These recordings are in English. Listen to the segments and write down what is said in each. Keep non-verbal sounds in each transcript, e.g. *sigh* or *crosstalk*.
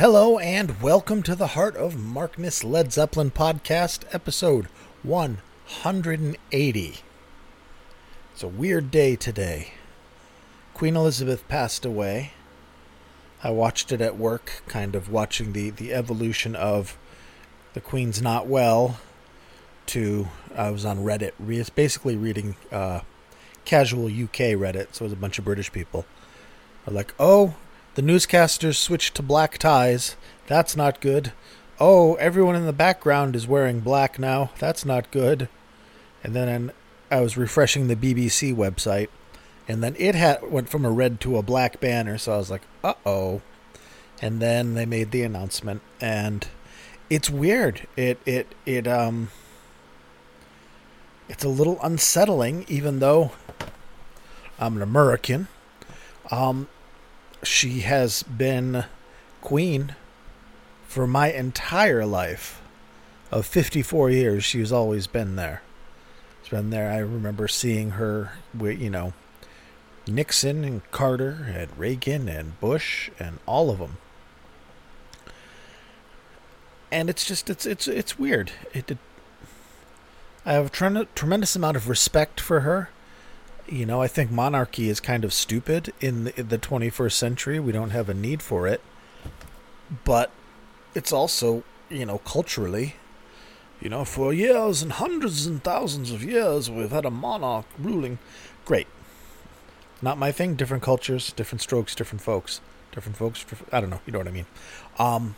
Hello and welcome to the Heart of Markness Led Zeppelin podcast, episode 180. It's a weird day today. Queen Elizabeth passed away. I watched it at work, kind of watching the, the evolution of the Queen's not well to I was on Reddit, re- basically reading uh, casual UK Reddit, so it was a bunch of British people. Are like, oh, the newscasters switched to black ties. That's not good. Oh, everyone in the background is wearing black now. That's not good. And then I was refreshing the BBC website, and then it had went from a red to a black banner. So I was like, uh oh. And then they made the announcement, and it's weird. It it it um. It's a little unsettling, even though I'm an American. Um, she has been queen for my entire life of 54 years. She's always been there. She's been there. I remember seeing her with, you know, Nixon and Carter and Reagan and Bush and all of them. And it's just it's it's it's weird. It, it I have a tremendous amount of respect for her. You know, I think monarchy is kind of stupid in the, in the 21st century. We don't have a need for it. But it's also, you know, culturally, you know, for years and hundreds and thousands of years, we've had a monarch ruling. Great. Not my thing. Different cultures, different strokes, different folks. Different folks. I don't know. You know what I mean. Um,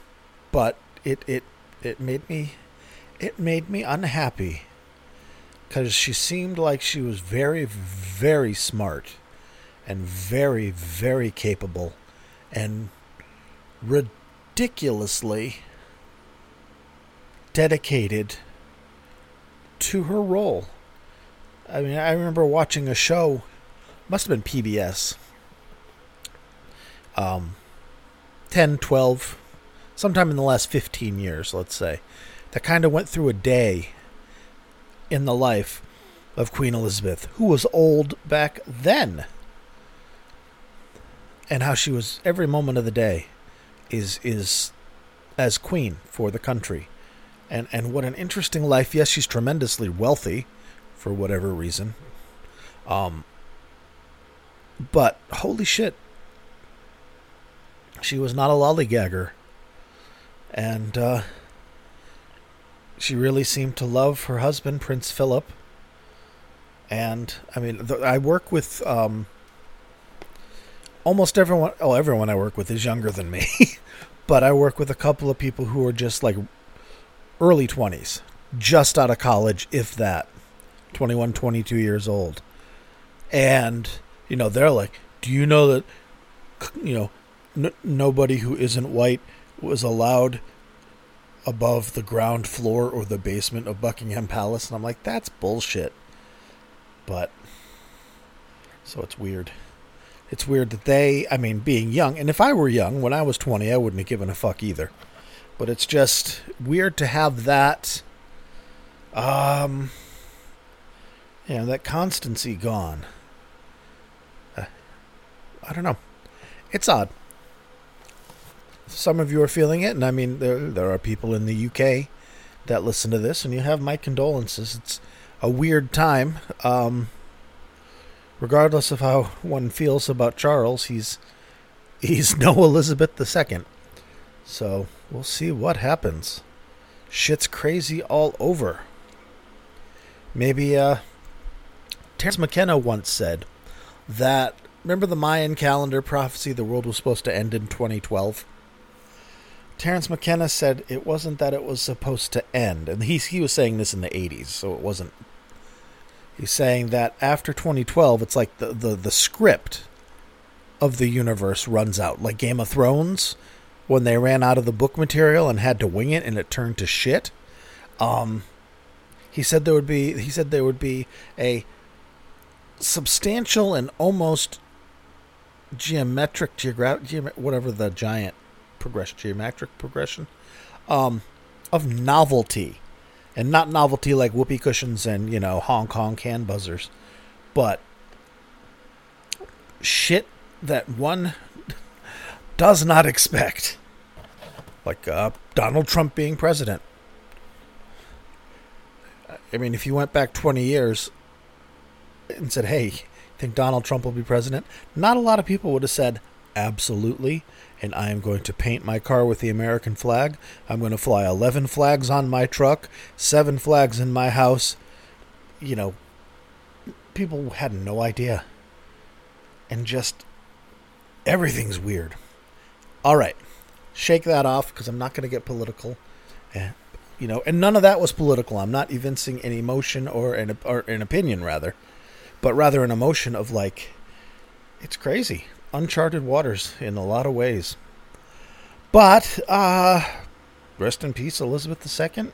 but it, it, it made me, it made me unhappy because she seemed like she was very, very smart and very, very capable and ridiculously dedicated to her role. I mean, I remember watching a show, must have been PBS, um, 10, 12, sometime in the last 15 years, let's say, that kind of went through a day in the life of Queen Elizabeth, who was old back then. And how she was every moment of the day is is as queen for the country. And and what an interesting life. Yes, she's tremendously wealthy for whatever reason. Um but holy shit. She was not a lollygagger. And uh she really seemed to love her husband, Prince Philip. And I mean, I work with um, almost everyone. Oh, everyone I work with is younger than me, *laughs* but I work with a couple of people who are just like early 20s, just out of college, if that, 21, 22 years old. And, you know, they're like, do you know that, you know, n- nobody who isn't white was allowed above the ground floor or the basement of Buckingham Palace. And I'm like, that's bullshit. But, so it's weird. It's weird that they, I mean, being young, and if I were young when I was 20, I wouldn't have given a fuck either. But it's just weird to have that, um, you know, that constancy gone. Uh, I don't know. It's odd some of you are feeling it, and I mean, there there are people in the UK that listen to this, and you have my condolences. It's a weird time. Um, regardless of how one feels about Charles, he's he's *laughs* no Elizabeth II. So we'll see what happens. Shit's crazy all over. Maybe uh, Terence McKenna once said that remember the Mayan calendar prophecy the world was supposed to end in 2012 Terence McKenna said it wasn't that it was supposed to end, and he he was saying this in the '80s, so it wasn't. He's saying that after 2012, it's like the the the script of the universe runs out, like Game of Thrones, when they ran out of the book material and had to wing it, and it turned to shit. Um, he said there would be he said there would be a substantial and almost geometric geogra- whatever the giant progression, geometric progression, um, of novelty, and not novelty like whoopee cushions and you know Hong Kong can buzzers, but shit that one *laughs* does not expect. like uh, Donald Trump being president. I mean, if you went back 20 years and said, hey, think Donald Trump will be president? Not a lot of people would have said, absolutely. And I am going to paint my car with the American flag. I'm going to fly 11 flags on my truck, seven flags in my house. You know, people had no idea. And just everything's weird. All right, shake that off because I'm not going to get political. Eh, you know, and none of that was political. I'm not evincing an emotion or an or an opinion, rather, but rather an emotion of like, it's crazy, uncharted waters in a lot of ways. But uh, rest in peace, Elizabeth II.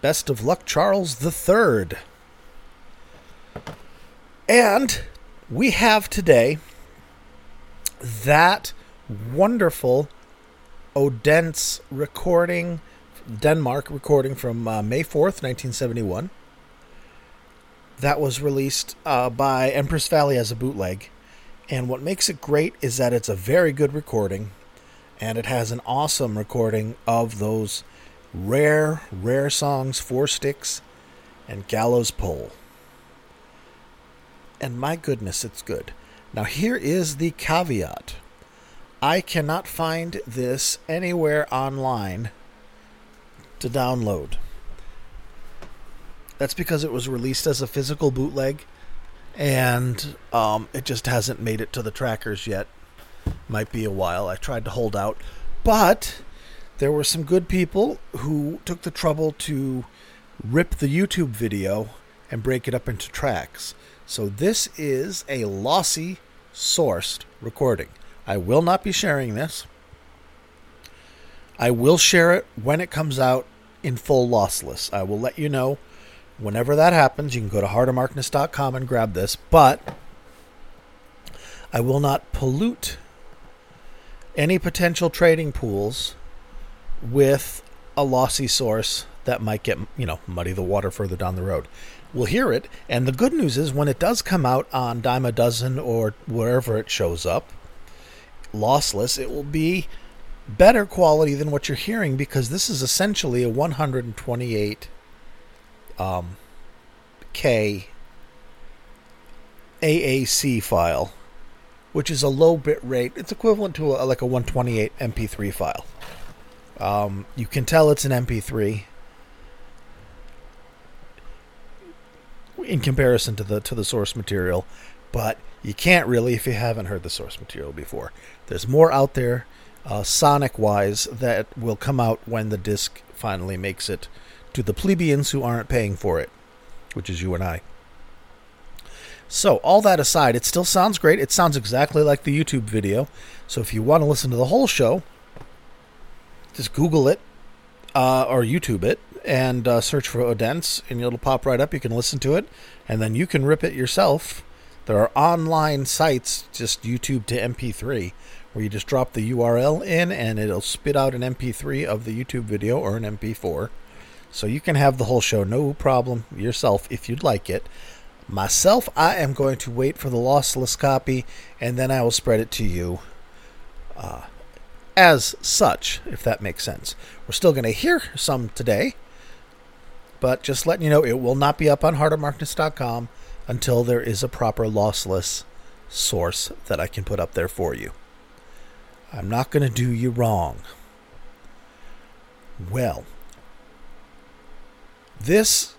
Best of luck, Charles III. And we have today that wonderful Odense recording, Denmark recording from uh, May 4th, 1971. That was released uh, by Empress Valley as a bootleg. And what makes it great is that it's a very good recording, and it has an awesome recording of those rare, rare songs, Four Sticks and Gallows Pole. And my goodness, it's good. Now, here is the caveat I cannot find this anywhere online to download. That's because it was released as a physical bootleg and um, it just hasn't made it to the trackers yet. Might be a while. I tried to hold out. But there were some good people who took the trouble to rip the YouTube video and break it up into tracks. So this is a lossy sourced recording. I will not be sharing this. I will share it when it comes out in full lossless. I will let you know whenever that happens. You can go to heartofmarkness.com and grab this, but I will not pollute any potential trading pools with a lossy source that might get, you know, muddy the water further down the road We'll hear it. And the good news is when it does come out on Dime a Dozen or wherever it shows up, lossless, it will be better quality than what you're hearing because this is essentially a 128 um, K AAC file, which is a low bit rate. It's equivalent to a, like a 128 MP3 file. Um, you can tell it's an MP3 in comparison to the to the source material, but you can't really if you haven't heard the source material before. There's more out there, uh, sonic wise, that will come out when the disc finally makes it to the plebeians who aren't paying for it, which is you and I. So, all that aside, it still sounds great. It sounds exactly like the YouTube video. So, if you want to listen to the whole show, just Google it uh, or YouTube it and uh, search for Odense, and it'll pop right up. You can listen to it, and then you can rip it yourself. There are online sites, just YouTube to MP3, where you just drop the URL in, and it'll spit out an MP3 of the YouTube video or an MP4. So you can have the whole show, no problem, yourself if you'd like it. Myself, I am going to wait for the lossless copy, and then I will spread it to you. Uh, as such, if that makes sense. We're still going to hear some today, but just letting you know, it will not be up on heartofmarkness.com until there is a proper lossless source that I can put up there for you. I'm not going to do you wrong. Well, this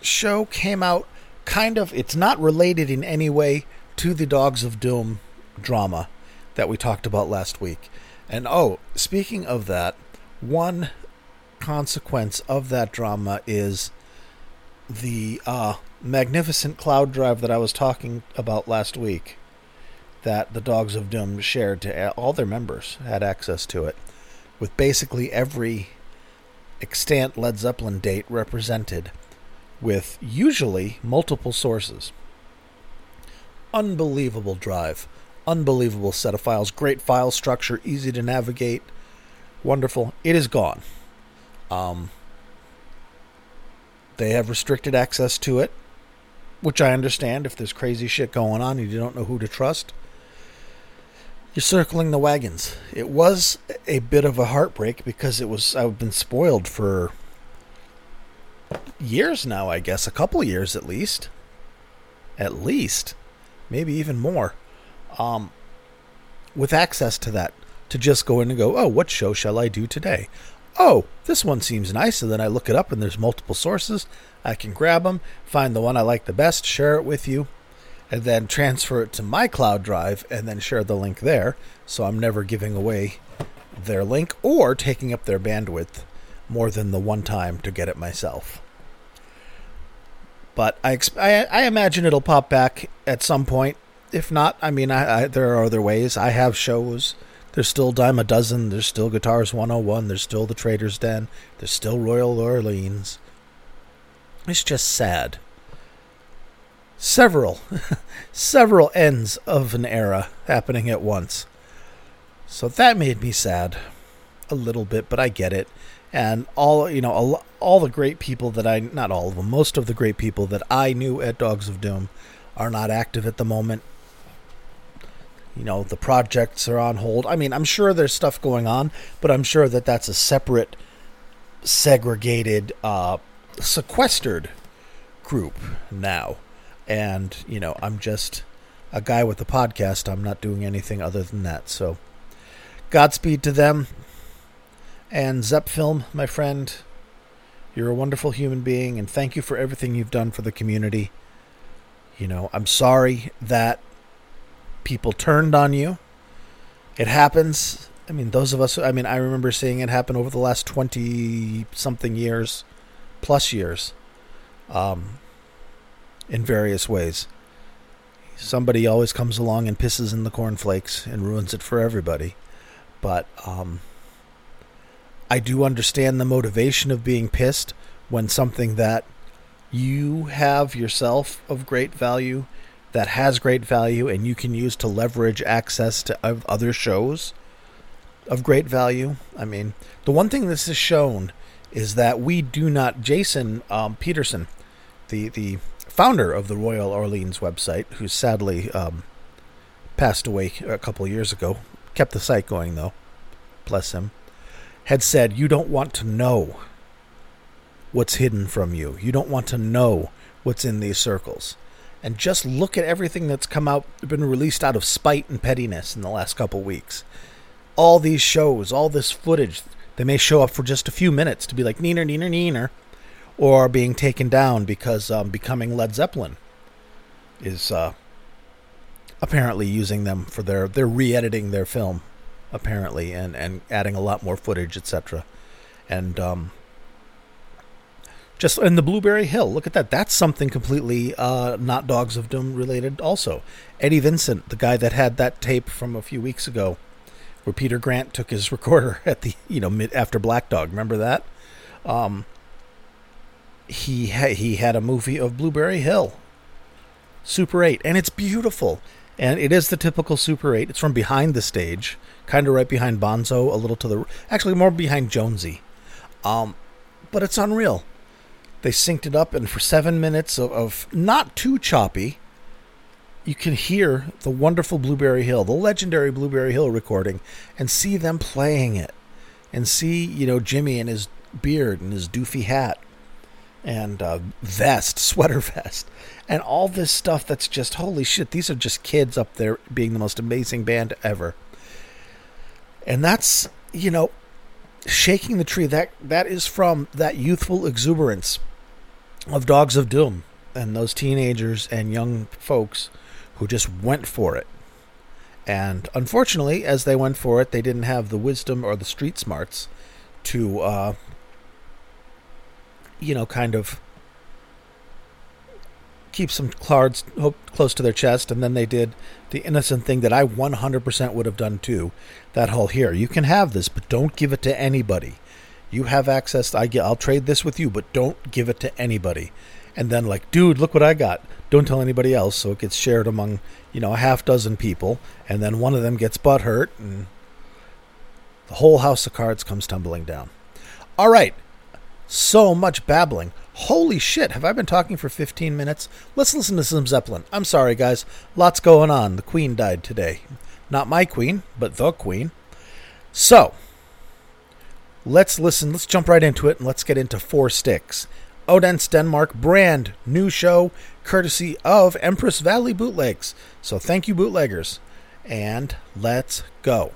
show came out kind of, it's not related in any way to the Dogs of Doom drama that we talked about last week. And oh, speaking of that, one consequence of that drama is the uh, magnificent cloud drive that I was talking about last week that the Dogs of Doom shared to all their members had access to it with basically every extant Led Zeppelin date represented with usually multiple sources. Unbelievable drive. Unbelievable set of files. Great file structure, easy to navigate. Wonderful. It is gone. Um, they have restricted access to it, which I understand if there's crazy shit going on and you don't know who to trust. You're circling the wagons. It was a bit of a heartbreak because it was I've been spoiled for years now, I guess, a couple years at least. At least, maybe even more. Um, with access to that, to just go in and go, oh, what show shall I do today? Oh, this one seems nice, and then I look it up, and there's multiple sources. I can grab them, find the one I like the best, share it with you, and then transfer it to my cloud drive and then share the link there. So I'm never giving away their link or taking up their bandwidth more than the one time to get it myself. But I, I, I imagine it'll pop back at some point. If not, I mean, I, I, there are other ways. I have shows. There's still Dime a Dozen. There's still Guitars 101. There's still The Trader's Den. There's still Royal Orleans. It's just sad several, *laughs* several ends of an era happening at once. So that made me sad a little bit, but I get it. And all you know, all, all the great people that I not all of them, most of the great people that I knew at Dogs of Doom are not active at the moment. You know, the projects are on hold. I mean, I'm sure there's stuff going on, but I'm sure that that's a separate, segregated, uh, sequestered group now and you know i'm just a guy with a podcast. I'm not doing anything other than that. So godspeed to them. And zep film my friend you're a wonderful human being and thank you for everything you've done for the community. You know i'm sorry that people turned on you. It happens. I mean those of us i mean i remember seeing it happen over the last 20 something years plus years. Um, in various ways. Somebody always comes along and pisses in the cornflakes and ruins it for everybody. But um, I do understand the motivation of being pissed when something that you have yourself of great value, that has great value, and you can use to leverage access to other shows of great value. I mean, the one thing this has shown is that we do not. Jason um, Peterson, the the founder of the Royal Orleans website, who sadly um, passed away a couple years ago, kept the site going though, bless him, had said, You don't want to know what's hidden from you. You don't want to know what's in these circles. And just look at everything that's come out, been released out of spite and pettiness in the last couple weeks. All these shows, all this footage, they may show up for just a few minutes to be like, neener, neener, neener or being taken down because um, becoming Led Zeppelin is uh, apparently using them for their they're re-editing their film apparently and and adding a lot more footage etc and um, just in the blueberry hill look at that. That's something completely uh, not dogs of doom related also. Eddie vincent the guy that had that tape from a few weeks ago where peter grant took his *laughs* recorder at the you know mid after black dog. Remember that? Um, he ha- he had a movie of Blueberry Hill, Super 8, and it's beautiful. And it is the typical Super 8. It's from behind the stage, kind of right behind Bonzo, a little to the actually more behind Jonesy. Um, but it's unreal. They synced it up, and for seven minutes of, of not too choppy, you can hear the wonderful Blueberry Hill, the legendary Blueberry Hill recording, and see them playing it, and see you know Jimmy and his beard and his doofy hat and uh, vest, sweater *laughs* vest, and all this stuff that's just holy shit. These are just kids up there being the most amazing band ever. And that's, you know, shaking the tree. That that is from that youthful exuberance of Dogs of Doom and those teenagers and young folks who just went for it. And unfortunately, as they went for it, they didn't have the wisdom or the street smarts to uh, you know, kind of keep some cards close to their chest, and then they did the innocent thing that I 100% would have done too. That whole here, you can have this, but don't give it to anybody. You have access. To, I get, I'll trade this with you, but don't give it to anybody. And then like, dude, look what I got. Don't tell anybody else, so it gets shared among you know a half dozen people, and then one of them gets butt hurt, and the whole house of cards comes tumbling down. All right, so much babbling. Holy shit, have I been talking for 15 minutes? Let's listen to some Zeppelin. I'm sorry, guys. Lots going on. The Queen died today. Not my queen, but the queen. So, let's listen. Let's jump right into it and let's get into Four Sticks. Odense, Denmark, brand new show, courtesy of Empress Valley Bootlegs. So thank you, bootleggers. And let's go.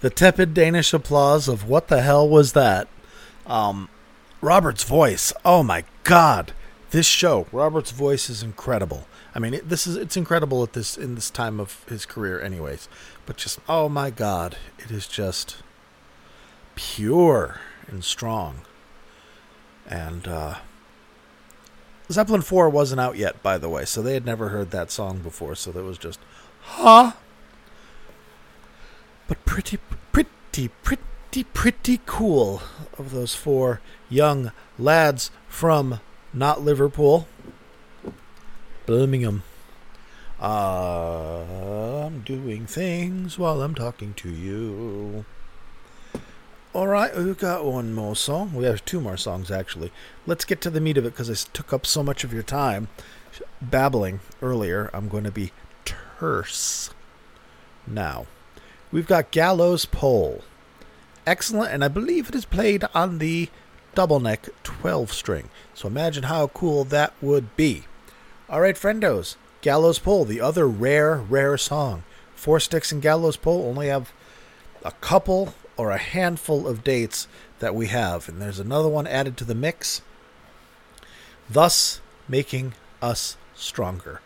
The tepid Danish applause of what the hell was that? Um, Robert's voice. Oh my god. This show, Robert's voice is incredible. I mean, it, this is it's incredible at this in this time of his career anyways. But just oh my god, it is just pure and strong. And uh Zeppelin 4 wasn't out yet, by the way, so they had never heard that song before, so that was just, huh? But pretty, pretty, pretty, pretty cool of those four young lads from not Liverpool, Birmingham. Uh, I'm doing things while I'm talking to you. All right, we've got one more song. We have two more songs, actually. Let's get to the meat of it because I took up so much of your time babbling earlier. I'm going to be terse now. We've got Gallows Pole. Excellent, and I believe it is played on the double neck 12 string. So imagine how cool that would be. All right, friendos. Gallows Pole, the other rare, rare song. Four Sticks and Gallows Pole only have a couple or a handful of dates that we have, and there's another one added to the mix, thus making us stronger.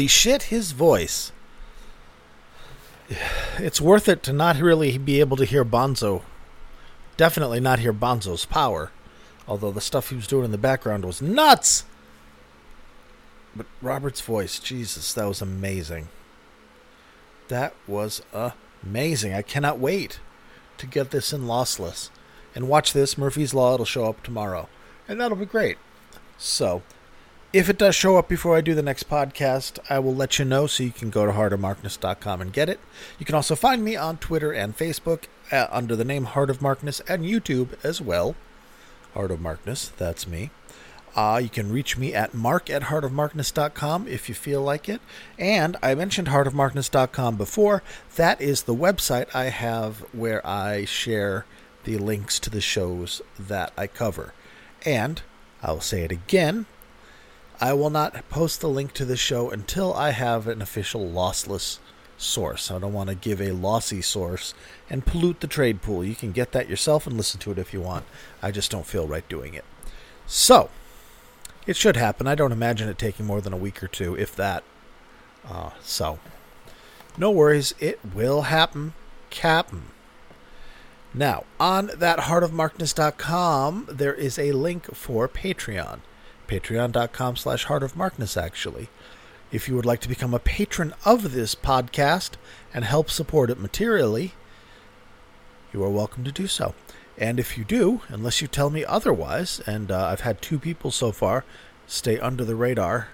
Holy shit, his voice. It's worth it to not really be able to hear Bonzo. Definitely not hear Bonzo's power. Although the stuff he was doing in the background was nuts. But Robert's voice, Jesus, that was amazing. That was amazing. I cannot wait to get this in lossless. And watch this, Murphy's Law, it'll show up tomorrow. And that'll be great. So, if it does show up before I do the next podcast, I will let you know so you can go to heartofmarkness.com and get it. You can also find me on Twitter and Facebook uh, under the name Heart of Markness and YouTube as well. Heart of Markness, that's me. Uh, you can reach me at mark at heartofmarkness.com if you feel like it. And I mentioned heartofmarkness.com before. That is the website I have where I share the links to the shows that I cover. And I'll say it again I will not post the link to the show until I have an official lossless source. I don't want to give a lossy source and pollute the trade pool. You can get that yourself and listen to it if you want. I just don't feel right doing it. So, it should happen. I don't imagine it taking more than a week or two, if that. Uh, so, no worries. It will happen. Cap'n. Now, on that heartofmarkness.com, there is a link for Patreon patreon.com slash heart of markness actually. If you would like to become a patron of this podcast and help support it materially you are welcome to do so. And if you do unless you tell me otherwise and uh, i've had two people so far stay under the radar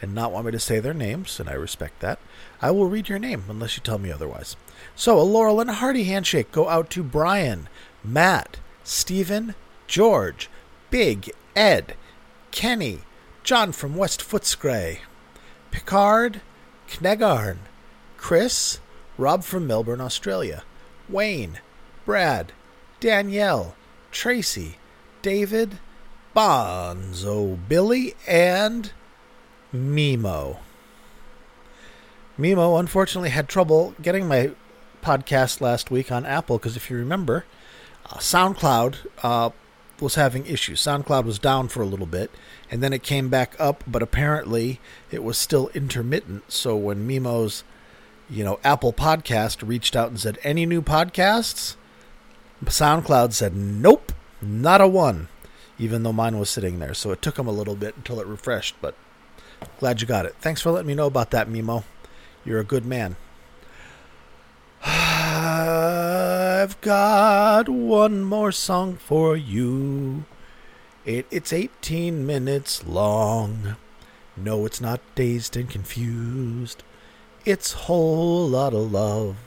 and not want me to say their names and i respect that i will read your name unless you tell me otherwise. So a laurel and a hearty handshake go out to brian matt stephen george big ed Kenny, John from West Footscray, Picard, Knegarn, Chris, Rob from Melbourne, Australia, Wayne, Brad, Danielle, Tracy, David, Bonzo, Billy, and Mimo. Mimo unfortunately had trouble getting my podcast last week on Apple because if you remember, uh, SoundCloud uh, was having issues. SoundCloud was down for a little bit, and then it came back up, but apparently it was still intermittent. So when Mimo's, you know, Apple Podcast reached out and said, "Any new podcasts?" SoundCloud said, "Nope, not a one." Even though mine was sitting there, so it took them a little bit until it refreshed. But glad you got it. Thanks for letting me know about that, Mimo. You're a good man. *sighs* Uh, I've got one more song for you. It, it's 18 minutes long. No, it's not dazed and confused. It's Whole Lotta Love.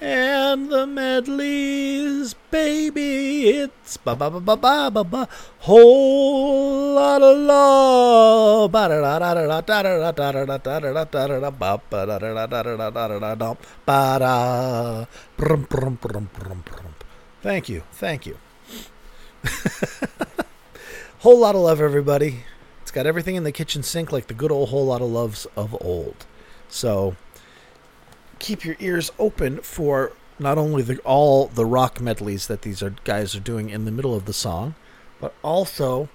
And the medleys, baby, it's ba ba ba ba ba ba ba whole lot of love. Ba da da da da da da da da da da da da da da ba ba da da da da da da da da da ba da brum brum brum brum brum. Thank you, thank you. Whole Lotta Love, everybody. It's got everything in the kitchen sink like the good old Whole Lotta Loves of old. So keep your ears open for not only the, all the rock medleys that these are, guys are doing in the middle of the song, but also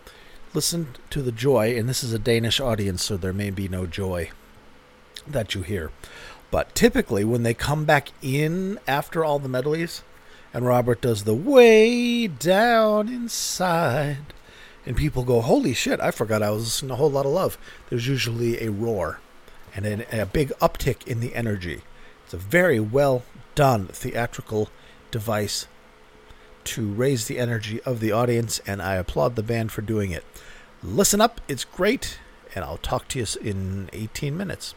listen to the joy. And this is a Danish audience, so there may be no joy that you hear. But typically, when they come back in after all the medleys, and Robert does the way down inside, and people go, Holy shit, I forgot I was listening to a Whole Lotta Love. There's usually a roar and a, a big uptick in the energy. It's a very well done theatrical device to raise the energy of the audience, and I applaud the band for doing it. Listen up, it's great, and I'll talk to you in 18 minutes.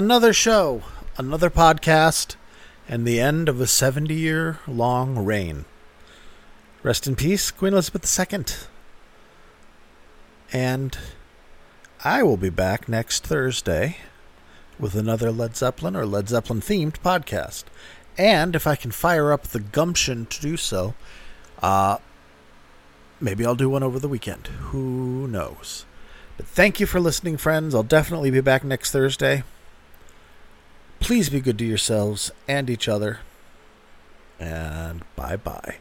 Another show, another podcast, and the end of a 70 year long reign. Rest in peace, Queen Elizabeth II. And I will be back next Thursday with another Led Zeppelin or Led Zeppelin themed podcast. And if I can fire up the gumption to do so, uh, maybe I'll do one over the weekend. Who knows? But thank you for listening, friends. I'll definitely be back next Thursday. Please be good to yourselves and each other. And bye bye.